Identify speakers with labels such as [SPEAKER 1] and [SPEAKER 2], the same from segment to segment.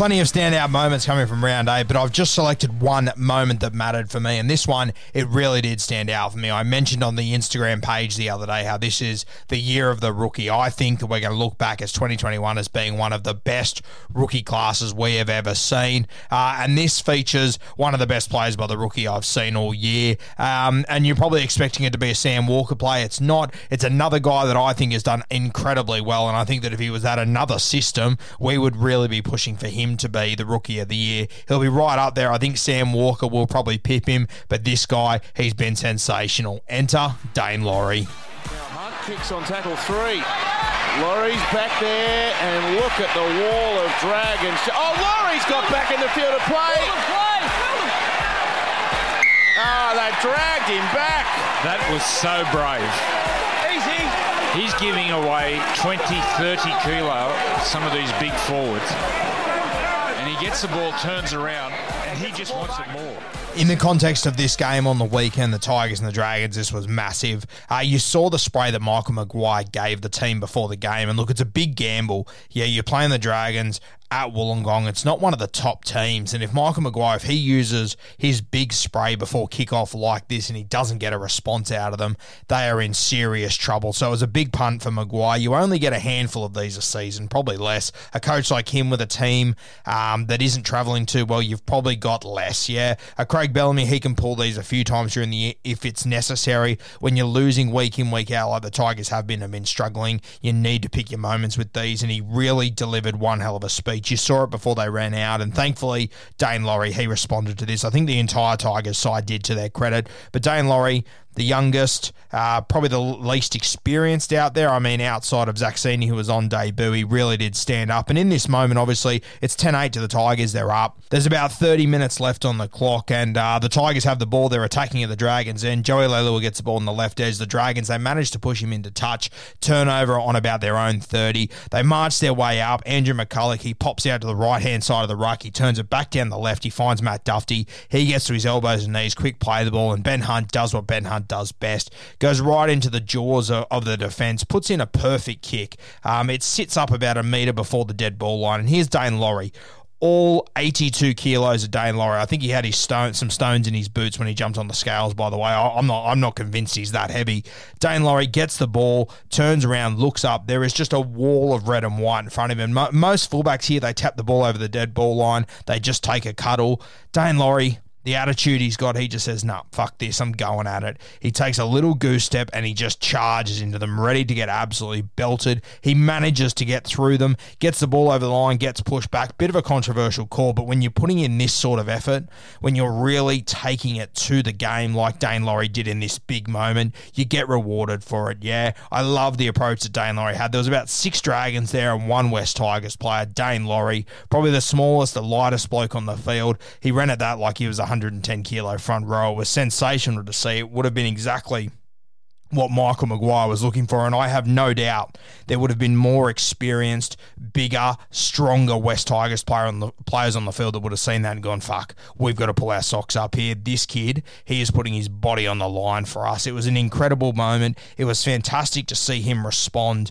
[SPEAKER 1] Plenty of standout moments coming from round eight, but I've just selected one moment that mattered for me, and this one, it really did stand out for me. I mentioned on the Instagram page the other day how this is the year of the rookie. I think that we're going to look back as 2021 as being one of the best rookie classes we have ever seen, uh, and this features one of the best players by the rookie I've seen all year. Um, and you're probably expecting it to be a Sam Walker play. It's not. It's another guy that I think has done incredibly well, and I think that if he was at another system, we would really be pushing for him to be the rookie of the year. He'll be right up there. I think Sam Walker will probably pip him, but this guy, he's been sensational. Enter Daine Laurie.
[SPEAKER 2] Hunt kicks on tackle three. Laurie's back there, and look at the wall of dragons. Oh, Laurie's got back in the field of play. Ah, they dragged him back.
[SPEAKER 3] That was so brave.
[SPEAKER 2] Easy.
[SPEAKER 3] He's giving away 20, 30 kilo, some of these big forwards. And he gets the ball, turns around, and he just wants it more.
[SPEAKER 1] In the context of this game on the weekend, the Tigers and the Dragons, this was massive. Uh, you saw the spray that Michael Maguire gave the team before the game, and look, it's a big gamble. Yeah, you're playing the Dragons at Wollongong. It's not one of the top teams, and if Michael Maguire, if he uses his big spray before kickoff like this, and he doesn't get a response out of them, they are in serious trouble. So it was a big punt for Maguire. You only get a handful of these a season, probably less. A coach like him with a team um, that isn't travelling too well, you've probably got less. Yeah, a Craig Bellamy, he can pull these a few times during the year if it's necessary. When you're losing week in, week out, like the Tigers have been, have been struggling, you need to pick your moments with these, and he really delivered one hell of a speech. You saw it before they ran out, and thankfully, Daine Laurie, he responded to this. I think the entire Tigers side did to their credit, but Daine Laurie, the youngest, uh, probably the least experienced out there. I mean, outside of Zaxini, who was on debut, he really did stand up. And in this moment, obviously, it's 10 8 to the Tigers. They're up. There's about 30 minutes left on the clock, and uh, the Tigers have the ball. They're attacking at the Dragons, and Joey Leilua gets the ball on the left edge. The Dragons, they manage to push him into touch, turnover on about their own 30. They march their way up. Andrew McCullough, he pops out to the right hand side of the ruck. He turns it back down the left. He finds Matt Duffy. He gets to his elbows and knees, quick play the ball, and Ben Hunt does what Ben Hunt does best. Goes right into the jaws of, the defence, puts in a perfect kick. Um, it sits up about a metre before the dead ball line. And here's Daine Laurie. All 82 kilos of Daine Laurie. I think he had his stone, some stones in his boots when he jumped on the scales. By the way, I, I'm not. I'm not convinced he's that heavy. Daine Laurie gets the ball, turns around, looks up. There is just a wall of red and white in front of him. Mo- most fullbacks here, they tap the ball over the dead ball line. They just take a cuddle. Daine Laurie, the attitude he's got, he just says, nah, fuck this, I'm going at it. He takes a little goose step and he just charges into them, ready to get absolutely belted. He manages to get through them, gets the ball over the line, gets pushed back. Bit of a controversial call, but when you're putting in this sort of effort, when you're really taking it to the game like Daine Laurie did in this big moment, you get rewarded for it. Yeah, I love the approach that Daine Laurie had. There was about six Dragons there and one West Tigers player, Daine Laurie, probably the smallest, the lightest bloke on the field. He ran at that like he was a 110 kilo front row. Was sensational to see. It would have been exactly what Michael Maguire was looking for, and I have no doubt there would have been more experienced, bigger, stronger West Tigers player on the players on the field that would have seen that and gone, "Fuck, we've got to pull our socks up here." This kid, he is putting his body on the line for us. It was an incredible moment. It was fantastic to see him respond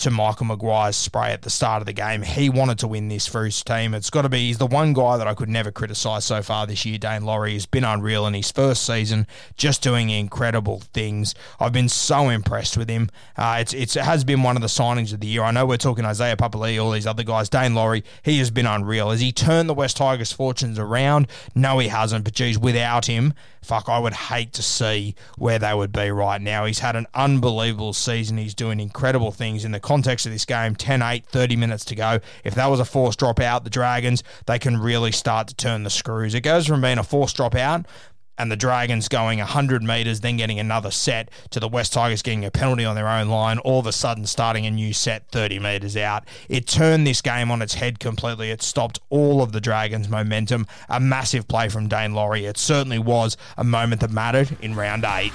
[SPEAKER 1] to Michael Maguire's spray at the start of the game. He wanted to win this for his team. It's got to be, he's the one guy that I could never criticise so far this year. Daine Laurie has been unreal in his first season, just doing incredible things. I've been so impressed with him. Uh, it's, it's, it has been one of the signings of the year. I know we're talking Isaiah Papali'i, all these other guys. Daine Laurie, he has been unreal. Has he turned the West Tigers' fortunes around? No, he hasn't. But geez, without him, fuck, I would hate to see where they would be right now. He's had an unbelievable season. He's doing incredible things in the context of this game 10 8, 30 minutes to go. If that was a forced drop out, the Dragons, they can really start to turn the screws. It goes from being a forced drop out and the Dragons going 100 metres, then getting another set, to the West Tigers getting a penalty on their own line, all of a sudden starting a new set 30 metres out. It turned this game on its head completely. It stopped all of the Dragons' momentum. A massive play from Daine Laurie. It certainly was a moment that mattered in round eight.